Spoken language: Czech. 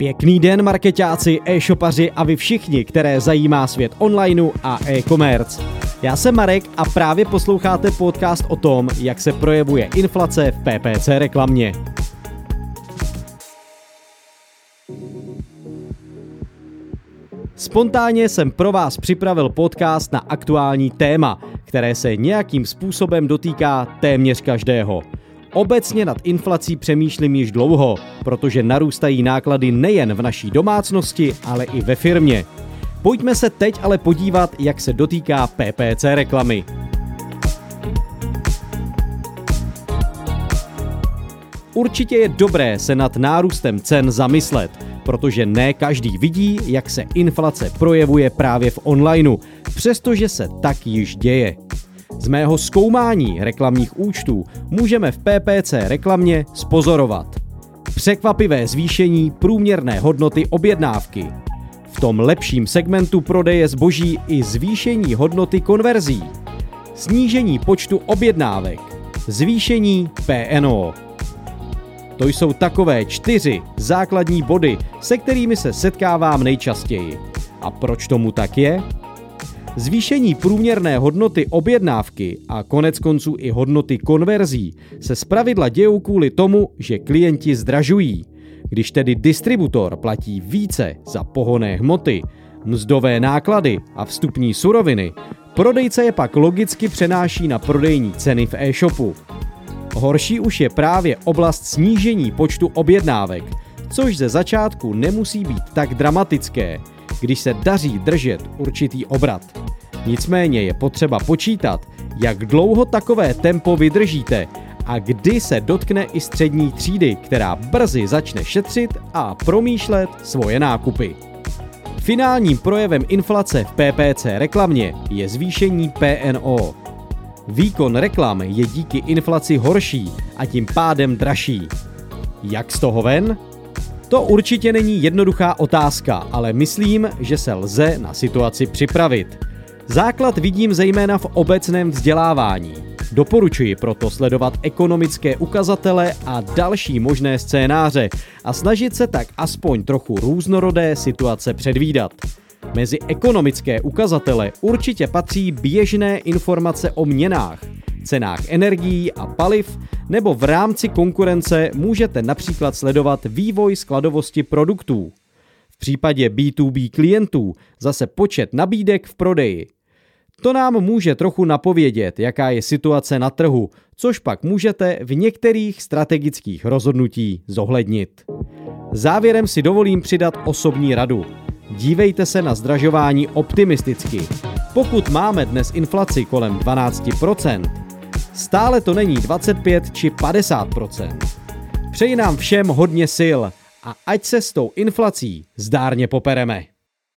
Pěkný den, marketáci, e-shopaři a vy všichni, které zajímá svět onlineu a e-commerce. Já jsem Marek a právě posloucháte podcast o tom, jak se projevuje inflace v PPC reklamě. Spontánně jsem pro vás připravil podcast na aktuální téma, které se nějakým způsobem dotýká téměř každého. Obecně nad inflací přemýšlím již dlouho, protože narůstají náklady nejen v naší domácnosti, ale i ve firmě. Pojďme se teď ale podívat, jak se dotýká PPC reklamy. Určitě je dobré se nad nárůstem cen zamyslet, protože ne každý vidí, jak se inflace projevuje právě v onlineu, přestože se tak již děje. Z mého zkoumání reklamních účtů můžeme v PPC reklamě spozorovat překvapivé zvýšení průměrné hodnoty objednávky. V tom lepším segmentu prodeje zboží i zvýšení hodnoty konverzí, snížení počtu objednávek, zvýšení PNO. To jsou takové čtyři základní body, se kterými se setkávám nejčastěji. A proč tomu tak je? Zvýšení průměrné hodnoty objednávky a konec konců i hodnoty konverzí se zpravidla dějou kvůli tomu, že klienti zdražují. Když tedy distributor platí více za pohoné hmoty, mzdové náklady a vstupní suroviny, prodejce je pak logicky přenáší na prodejní ceny v e-shopu. Horší už je právě oblast snížení počtu objednávek, což ze začátku nemusí být tak dramatické, když se daří držet určitý obrat. Nicméně je potřeba počítat, jak dlouho takové tempo vydržíte a kdy se dotkne i střední třídy, která brzy začne šetřit a promýšlet svoje nákupy. Finálním projevem inflace v PPC reklamě je zvýšení PNO. Výkon reklam je díky inflaci horší a tím pádem dražší. Jak z toho ven? To určitě není jednoduchá otázka, ale myslím, že se lze na situaci připravit. Základ vidím zejména v obecném vzdělávání. Doporučuji proto sledovat ekonomické ukazatele a další možné scénáře a snažit se tak aspoň trochu různorodé situace předvídat. Mezi ekonomické ukazatele určitě patří běžné informace o měnách, cenách energií a paliv, nebo v rámci konkurence můžete například sledovat vývoj skladovosti produktů. V případě B2B klientů zase počet nabídek v prodeji. To nám může trochu napovědět, jaká je situace na trhu, což pak můžete v některých strategických rozhodnutí zohlednit. Závěrem si dovolím přidat osobní radu. Dívejte se na zdražování optimisticky. Pokud máme dnes inflaci kolem 12%, stále to není 25 či 50%. Přeji nám všem hodně sil a ať se s tou inflací zdárně popereme.